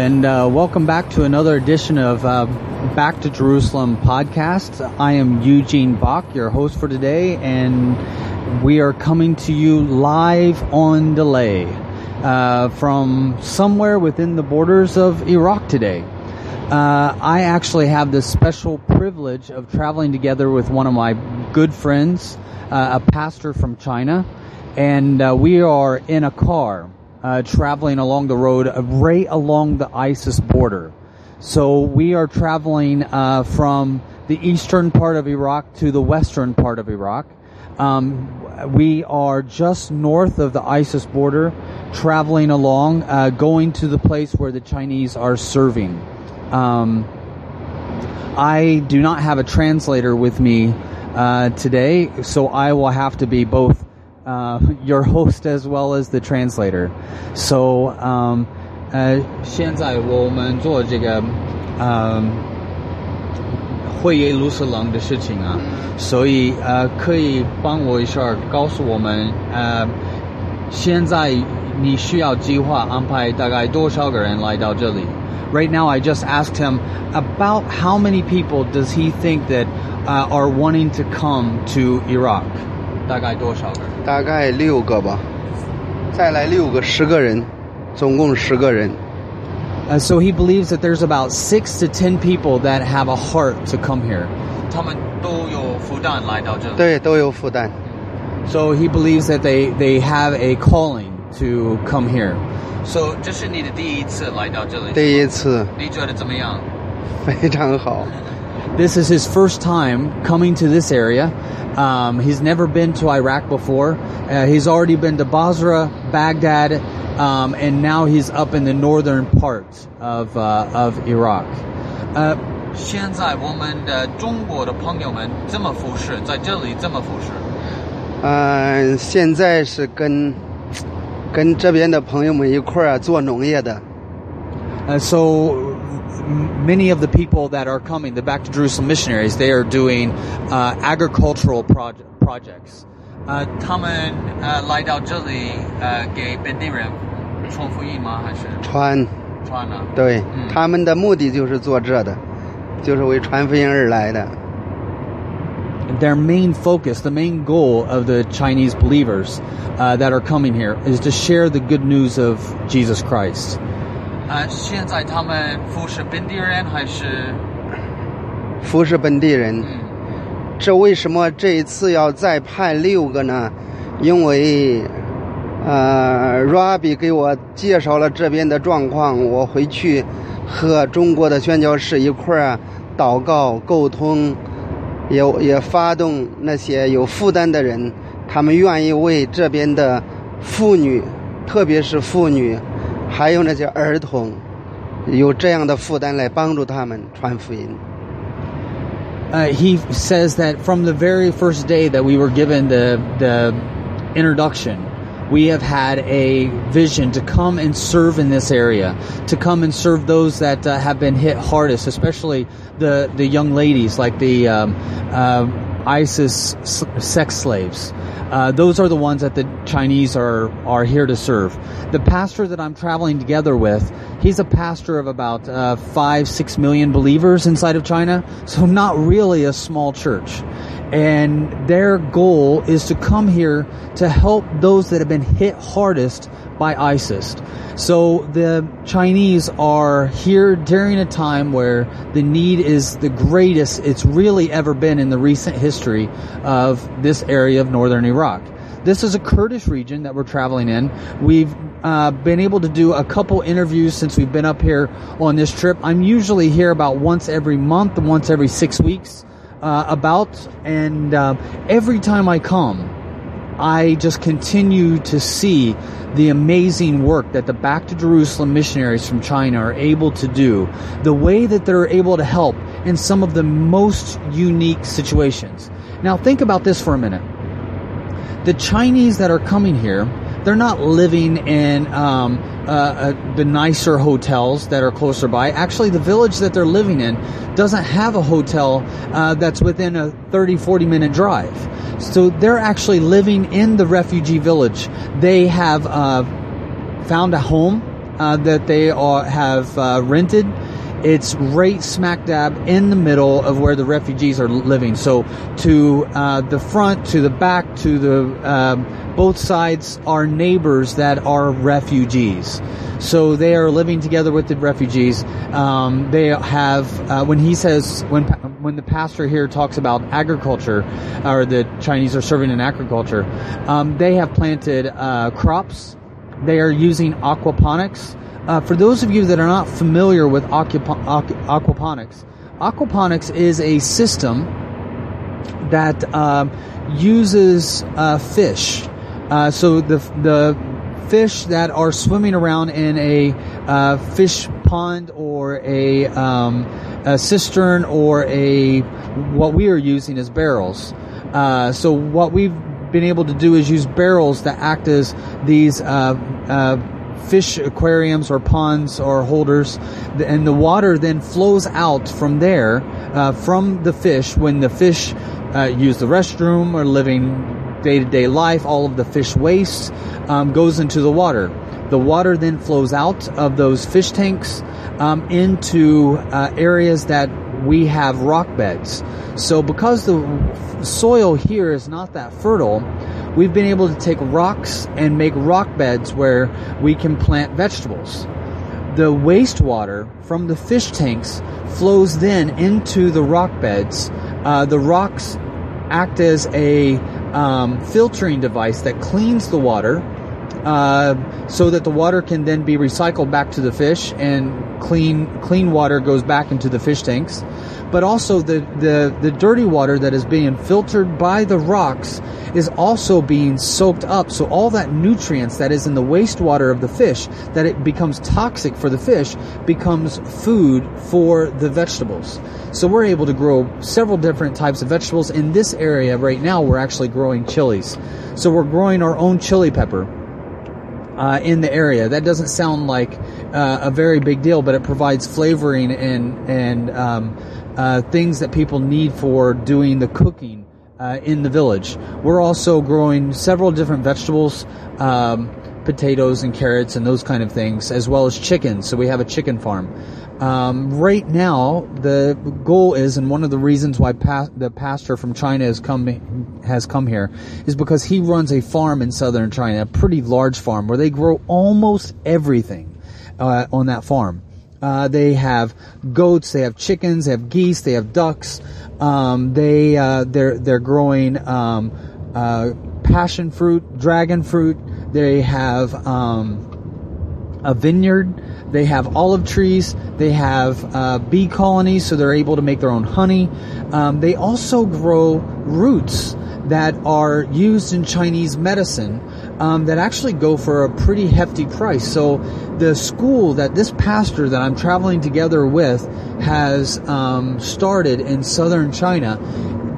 And uh, welcome back to another edition of uh, Back to Jerusalem podcast. I am Eugene Bach, your host for today, and we are coming to you live on delay uh, from somewhere within the borders of Iraq today. Uh, I actually have the special privilege of traveling together with one of my good friends, uh, a pastor from China, and uh, we are in a car uh, traveling along the road uh, right along the ISIS border. So we are traveling uh, from the eastern part of Iraq to the western part of Iraq. Um, we are just north of the ISIS border, traveling along, uh, going to the place where the Chinese are serving. Um, I do not have a translator with me uh, today, so I will have to be both uh, your host as well as the translator. So, um, 呃，现在我们做这个，嗯，会耶路撒冷的事情啊，所以呃，可以帮我一下告诉我们，呃，现在你需要计划安排大概多少个人来到这里？Right now, I just asked him about how many people does he think that uh, are wanting to come to Iraq. 大概多少个人？大概六个吧，再来六个，十个人，总共十个人。 Uh, so he believes that there's about six to ten people that have a heart to come here. 他们都有负担来到这里。对，都有负担。 So he believes that they they have a calling to come here. So 这是你的第一次来到这里。第一次你觉得怎么样？非常好。 This is his first time coming to this area. Um, he's never been to Iraq before. Uh, he's already been to Basra, Baghdad, um, and now he's up in the northern part of uh, of Iraq. Uh, 现在我们的中国的朋友们这么服侍，在这里这么服侍。嗯、现在是跟跟这边的朋友们一块儿啊做农业的。 Uh, so m- many of the people that are coming, the Back to Jerusalem missionaries, they are doing uh, agricultural proje- projects. 呃，他们呃来到这里呃给本地人传福音吗？还是传，传呢？对、嗯他们的目的就是做这的，就是为传福音而来的。 Their main focus, the main goal of the Chinese believers uh, that are coming here is to share the good news of Jesus Christ. 呃，现在他们服侍本地人还是服侍本地人。嗯这为什么这一次要再派六个呢？因为，呃，Rabbi 给我介绍了这边的状况，我回去和中国的宣教士一块儿啊祷告沟通，也也发动那些有负担的人，他们愿意为这边的妇女，特别是妇女，还有那些儿童，有这样的负担来帮助他们传福音。 uh, he says that from the very first day that we were given the the introduction, we have had a vision to come and serve in this area, to come and serve those that uh, have been hit hardest, especially the the young ladies, like the um, uh, ISIS s- sex slaves. Uh, those are the ones that the Chinese are are here to serve. The pastor that I'm traveling together with, he's a pastor of about uh, five six million believers inside of China, so not really a small church. And their goal is to come here to help those that have been hit hardest by ISIS. So the Chinese are here during a time where the need is the greatest it's really ever been in the recent history of this area of northern Iraq. This is a Kurdish region that we're traveling in. We've uh, been able to do a couple interviews since we've been up here on this trip. I'm usually here about once every month, once every six weeks, uh, about, and uh, every time I come, I just continue to see the amazing work that the Back to Jerusalem missionaries from China are able to do, the way that they're able to help in some of the most unique situations. Now, think about this for a minute. The Chinese that are coming here, they're not living in um, uh, uh, the nicer hotels that are closer by. Actually, the village that they're living in doesn't have a hotel uh, that's within a 30, 40 minute drive. So they're actually living in the refugee village. They have uh, found a home uh, that they are, have uh, rented. It's right smack dab in the middle of where the refugees are living. So to uh, the front, to the back, to the um, both sides are neighbors that are refugees. So they are living together with the refugees. Um, they have uh, when he says when when the pastor here talks about agriculture, or the Chinese are serving in agriculture, um, they have planted uh, crops. They are using aquaponics. Uh, for those of you that are not familiar with aquap- aquaponics, aquaponics is a system that um, uses uh, fish. Uh, so the the fish that are swimming around in a uh, fish pond or a, um, a, cistern or a what we are using as barrels. Uh, so what we've been able to do is use barrels that act as these uh, uh, fish aquariums or ponds or holders, and the water then flows out from there uh, from the fish when the fish uh, use the restroom or living day to day life, all of the fish waste um, goes into the water. The water then flows out of those fish tanks um, into uh, areas that we have rock beds. So, because the soil here is not that fertile, we've been able to take rocks and make rock beds where we can plant vegetables. The wastewater from the fish tanks flows then into the rock beds. Uh, the rocks act as a um, filtering device that cleans the water uh, so that the water can then be recycled back to the fish and clean clean water goes back into the fish tanks but also the, the, the dirty water that is being filtered by the rocks is also being soaked up. So all that nutrients that is in the wastewater of the fish, that it becomes toxic for the fish, becomes food for the vegetables. So we're able to grow several different types of vegetables. In this area right now, we're actually growing chilies. So we're growing our own chili pepper. Uh, in the area. That doesn't sound like uh, a very big deal, but it provides flavoring and and um, uh, things that people need for doing the cooking uh, in the village. We're also growing several different vegetables, um, potatoes and carrots and those kind of things, as well as chickens. So we have a chicken farm. Um, right now, the goal is, and one of the reasons why pa- the pastor from China has come has come here, is because he runs a farm in southern China, a pretty large farm where they grow almost everything uh, on that farm. Uh, they have goats, they have chickens, they have geese, they have ducks. Um, they uh, they're they're growing um, uh, passion fruit, dragon fruit. They have um, a vineyard. They have olive trees. They have uh, bee colonies, so they're able to make their own honey. Um, they also grow roots that are used in Chinese medicine um, that actually go for a pretty hefty price. So the school that this pastor that I'm traveling together with has um, started in southern China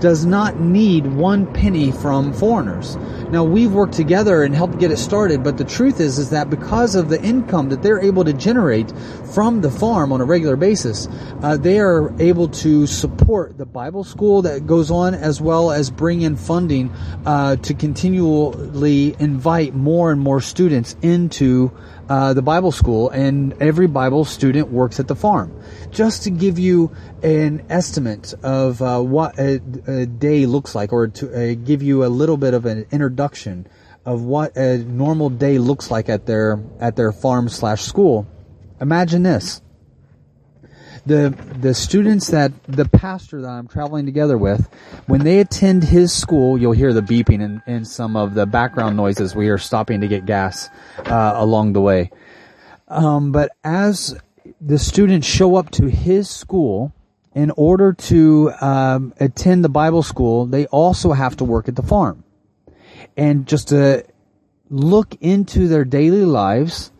does not need one penny from foreigners. Now we've worked together and helped get it started, but the truth is is that because of the income that they're able to generate from the farm on a regular basis, uh, they are able to support the Bible school that goes on as well as bring in funding uh, to continually invite more and more students into uh, the Bible school, and every Bible student works at the farm. Just to give you an estimate of uh, what a, a, day looks like, or to uh, give you a little bit of an introduction of what a normal day looks like at their at their farm slash school. Imagine this: the the students that the pastor that I'm traveling together with, when they attend his school, you'll hear the beeping and, and some of the background noises. We are stopping to get gas uh, along the way. Um, but as the students show up to his school, in order to um, attend the Bible school, they also have to work at the farm And just to look into their daily lives,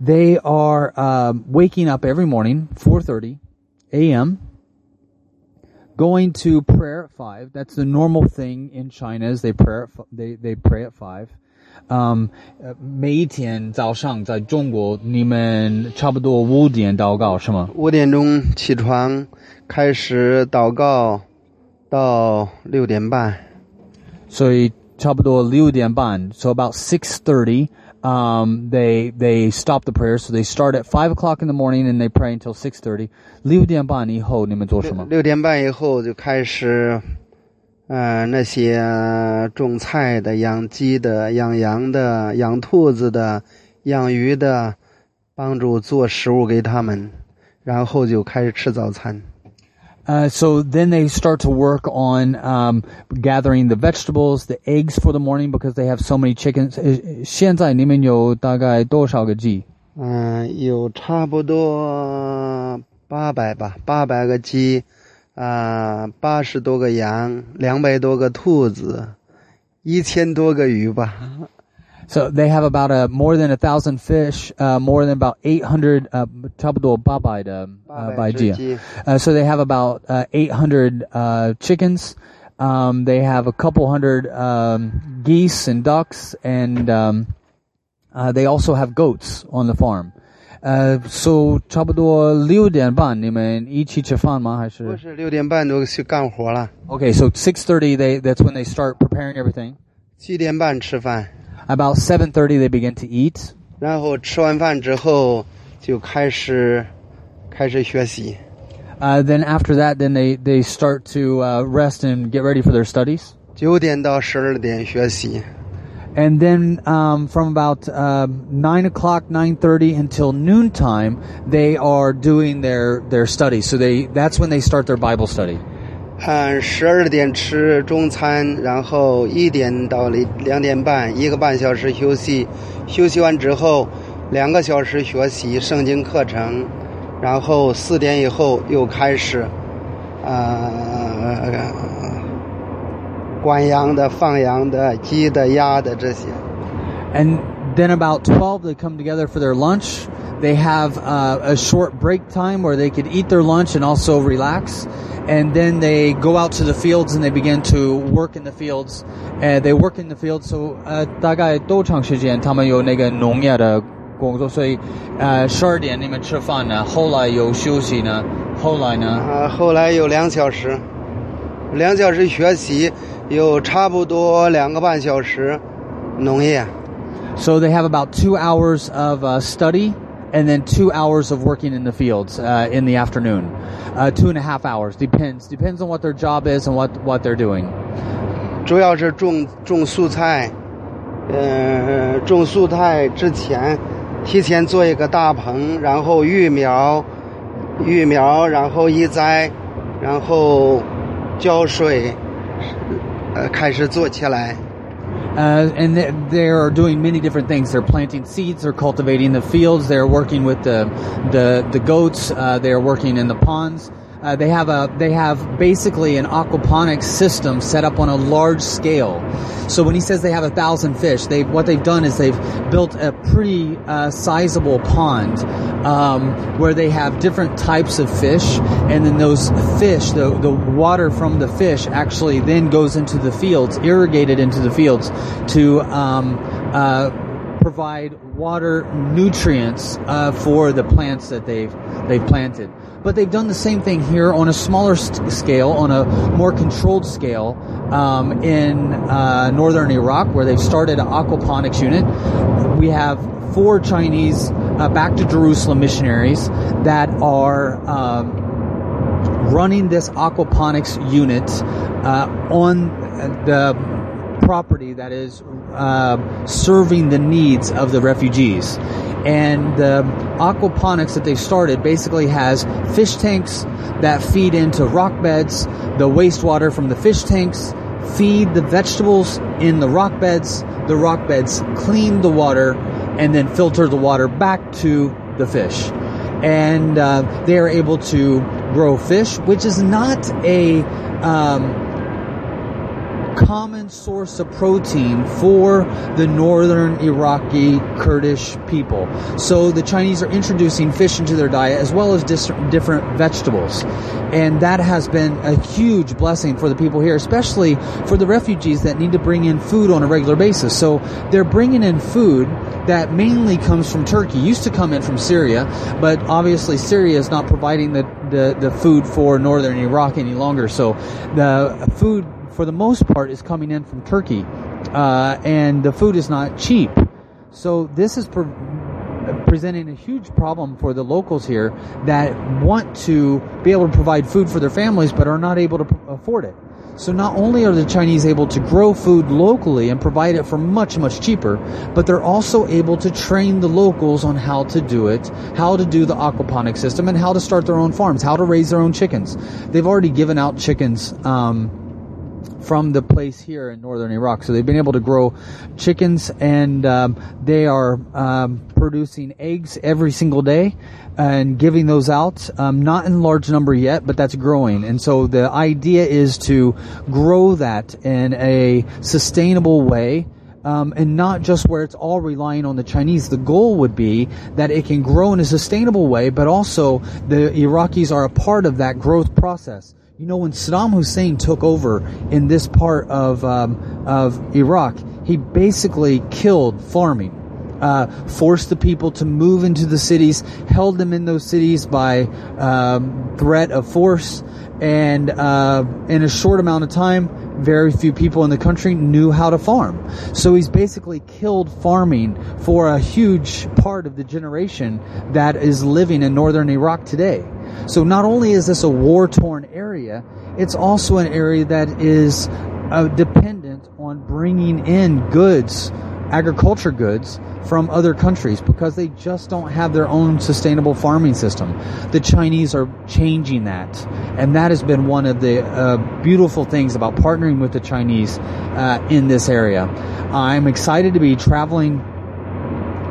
they are um, waking up every morning, 4:30 a.m. Going to prayer at five. That's the normal thing in China. Is they pray at, they they pray at five. 嗯，呃，每一天早上在中国，你们差不多五点祷告是吗？五点钟起床，开始祷告，到六点半。所以 差不多六点半，so about six thirty. um, they they stop the prayer, so they start at five o'clock in the morning and they pray until six thirty. 六点半以后你们做什么？六点半以后就开始，呃，那些种菜的、养鸡的、养羊的、养兔子的、养鱼的，帮助做食物给他们，然后就开始吃早餐。 Uh, so then they start to work on um, gathering the vegetables, the eggs for the morning because they have so many chickens. 呃现在你们有大概多少个鸡？嗯、有差不多八百吧，八百个鸡，啊、八十多个羊，两百多个兔子，一千多个鱼吧。 So they have about a more than a thousand fish, uh, more than about 800, uh, 差不多八百的, 八 uh, 百只鸡， Uh, so they have about uh, 800 uh, chickens. Um, they have a couple hundred um, geese and ducks, and um, uh, they also have goats on the farm. Uh, so 差不多六点半你们一起吃饭吗？还是？不是六点半就去干活了， Okay, so 6:30 they that's when they start preparing everything. 七点半吃饭， About 7:30 they begin to eat. 然后吃完饭之后就开始开始学习。 Uh, then after that, then they they start to uh, rest and get ready for their studies. 九点到十二点学习， And then um, from about uh, nine o'clock, nine thirty until noontime, they are doing their their study. So they that's when they start their Bible study. 嗯，十二点吃中餐，然后一点到两两点半，一个半小时休息，休息完之后两个小时学习圣经课程，然后四点以后又开始，呃，关羊的、放羊的、鸡的、鸭的这些。And then about twelve, they come together for their lunch. They have uh, a short break time where they could eat their lunch and also relax. And then they go out to the fields and they begin to work in the fields. And they work in the fields. So 呃，大概多长时间他们有那个农业的工作？所以呃，十二点你们吃饭呢，后来有休息呢，后来呢？啊，后来有两小时，两小时学习，有差不多两个半小时农业。 So they have about two hours of uh, study and then two hours of working in the fields uh, in the afternoon. Uh, two and a half hours depends depends on what their job is and what what they're doing. 主要是种种蔬菜，呃，种蔬菜之前，提前做一个大棚，然后育苗，育苗，然后移栽，然后浇水，呃，开始做起来。 Uh, and they, they are doing many different things. They're planting seeds. They're cultivating the fields. They're working with the the the goats. Uh, they are working in the ponds. Uh, they have a they have basically an aquaponics system set up on a large scale. So when he says they have a thousand fish, they what they've done is they've built a pretty uh, sizable pond um, where they have different types of fish, and then those fish, the the water from the fish actually then goes into the fields, irrigated into the fields to um, uh, provide water nutrients uh, for the plants that they've they've planted. But they've done the same thing here on a smaller st- scale, on a more controlled scale, um, in uh, northern Iraq, where they've started an aquaponics unit. We have four Chinese uh, back to Jerusalem missionaries that are. Um, running this aquaponics unit uh, on the property that is uh, serving the needs of the refugees. And the aquaponics that they've started basically has fish tanks that feed into rock beds, the wastewater from the fish tanks feed the vegetables in the rock beds, the rock beds clean the water, and then filter the water back to the fish. And uh, they are able to grow fish, which is not a um, common source of protein for the northern Iraqi Kurdish people. So the Chinese are introducing fish into their diet as well as dis- different vegetables. And that has been a huge blessing for the people here, especially for the refugees that need to bring in food on a regular basis. So they're bringing in food that mainly comes from Turkey. Used to come in from Syria, but obviously Syria is not providing the, the, the food for northern Iraq any longer. So the food, for the most part, is coming in from Turkey, uh, and the food is not cheap. So this is pre- presenting a huge problem for the locals here that want to be able to provide food for their families but are not able to afford it. So not only are the Chinese able to grow food locally and provide it for much, much cheaper, but they're also able to train the locals on how to do it, how to do the aquaponic system, and how to start their own farms, how to raise their own chickens. They've already given out chickens. Um, from the place here in northern Iraq. So they've been able to grow chickens and um, they are um, producing eggs every single day and giving those out. Um, not in large number yet, but that's growing. And so the idea is to grow that in a sustainable way. Um, and not just where it's all relying on the Chinese. The goal would be that it can grow in a sustainable way, but also the Iraqis are a part of that growth process. You know, when Saddam Hussein took over in this part of um, of Iraq, he basically killed farming. Uh, forced the people to move into the cities, held them in those cities by um, threat of force, and uh, in a short amount of time, very few people in the country knew how to farm. So he's basically killed farming for a huge part of the generation that is living in northern Iraq today. So not only is this a war torn area, it's also an area that is uh, dependent on bringing in goods, agriculture goods, from other countries because they just don't have their own sustainable farming system. The Chinese are changing that, and that has been one of the uh, beautiful things about partnering with the Chinese uh, in this area. I'm excited to be traveling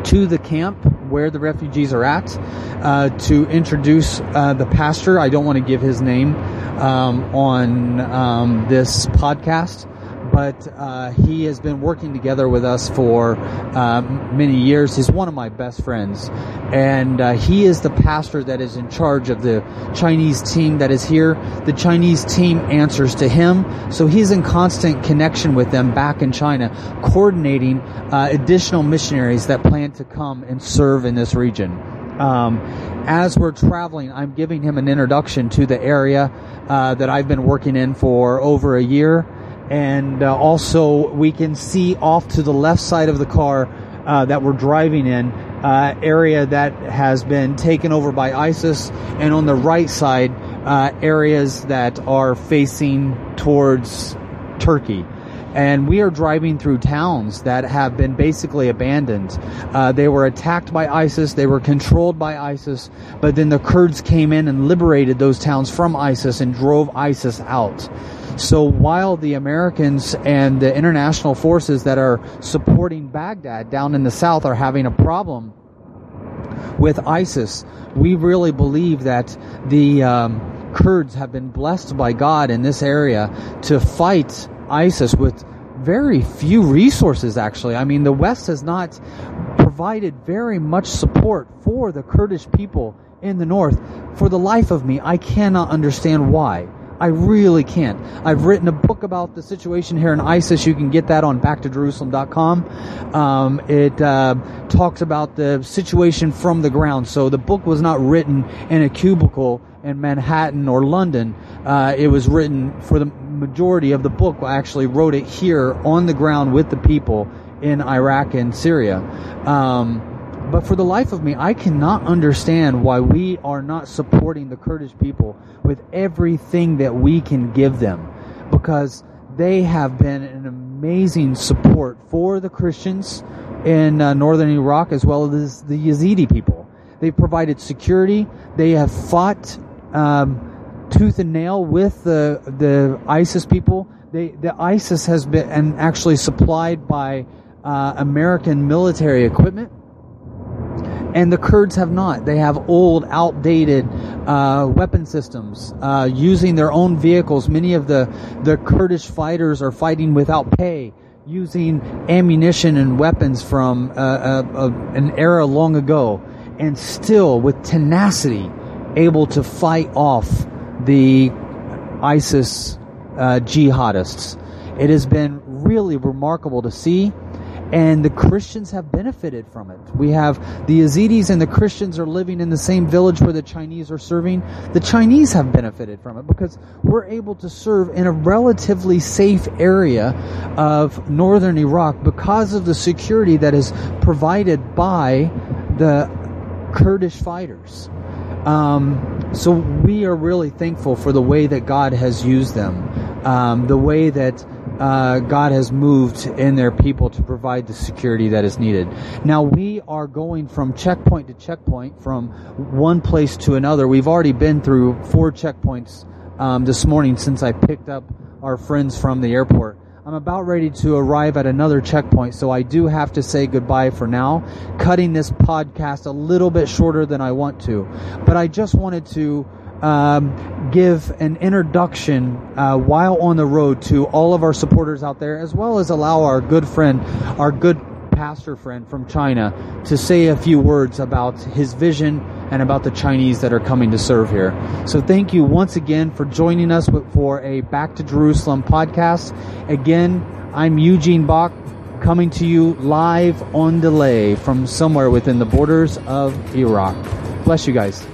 to the camp where the refugees are at uh, to introduce uh, the pastor. I don't want to give his name um, on um, this podcast, but uh, he has been working together with us for uh, many years. He's one of my best friends, and uh, he is the pastor that is in charge of the Chinese team that is here. The Chinese team answers to him, so he's in constant connection with them back in China, coordinating uh, additional missionaries that plan to come and serve in this region. Um, as we're traveling, I'm giving him an introduction to the area uh, that I've been working in for over a year and uh, also we can see off to the left side of the car uh, that we're driving in uh, area that has been taken over by ISIS, and on the right side uh, areas that are facing towards Turkey. And we are driving through towns that have been basically abandoned. Uh, they were attacked by ISIS, they were controlled by ISIS, but then the Kurds came in and liberated those towns from ISIS and drove ISIS out. So while the Americans and the international forces that are supporting Baghdad down in the south are having a problem with ISIS, we really believe that the um, Kurds have been blessed by God in this area to fight ISIS with very few resources, actually. I mean, the West has not provided very much support for the Kurdish people in the north. For the life of me, I cannot understand why. I really can't. I've written a book about the situation here in ISIS. You can get that on backtojerusalem.com. Um, it uh, talks about the situation from the ground. So the book was not written in a cubicle in Manhattan or London. Uh, it was written for the majority of the book. Actually wrote it here on the ground with the people in Iraq and Syria. Um, but for the life of me, I cannot understand why we are not supporting the Kurdish people with everything that we can give them. Because they have been an amazing support for the Christians in uh, northern Iraq as well as the Yazidi people. They've provided security. They have fought um, tooth and nail with the the ISIS people. They, the ISIS has been and actually supplied by uh, American military equipment and the Kurds have not. They have old, outdated uh, weapon systems, uh, using their own vehicles. Many of the the Kurdish fighters are fighting without pay, using ammunition and weapons from uh, uh an era long ago, and still with tenacity able to fight off the ISIS uh, jihadists. It has been really remarkable to see and the Christians have benefited from it. We have the Yazidis and the Christians are living in the same village where the Chinese are serving. The Chinese have benefited from it because we're able to serve in a relatively safe area of northern Iraq because of the security that is provided by the Kurdish fighters. Um, so we are really thankful for the way that God has used them, um, the way that uh, God has moved in their people to provide the security that is needed. Now we are going from checkpoint to checkpoint, from one place to another. We've already been through four checkpoints um, this morning since I picked up our friends from the airport. I'm about ready to arrive at another checkpoint, so I do have to say goodbye for now, cutting this podcast a little bit shorter than I want to. But I just wanted to um, give an introduction uh, while on the road to all of our supporters out there, as well as allow our good friend, our good pastor friend from China, to say a few words about his vision and about the Chinese that are coming to serve here. So thank you once again for joining us for a Back to Jerusalem podcast. Again, I'm Eugene Bach coming to you live on delay from somewhere within the borders of Iraq. Bless you guys.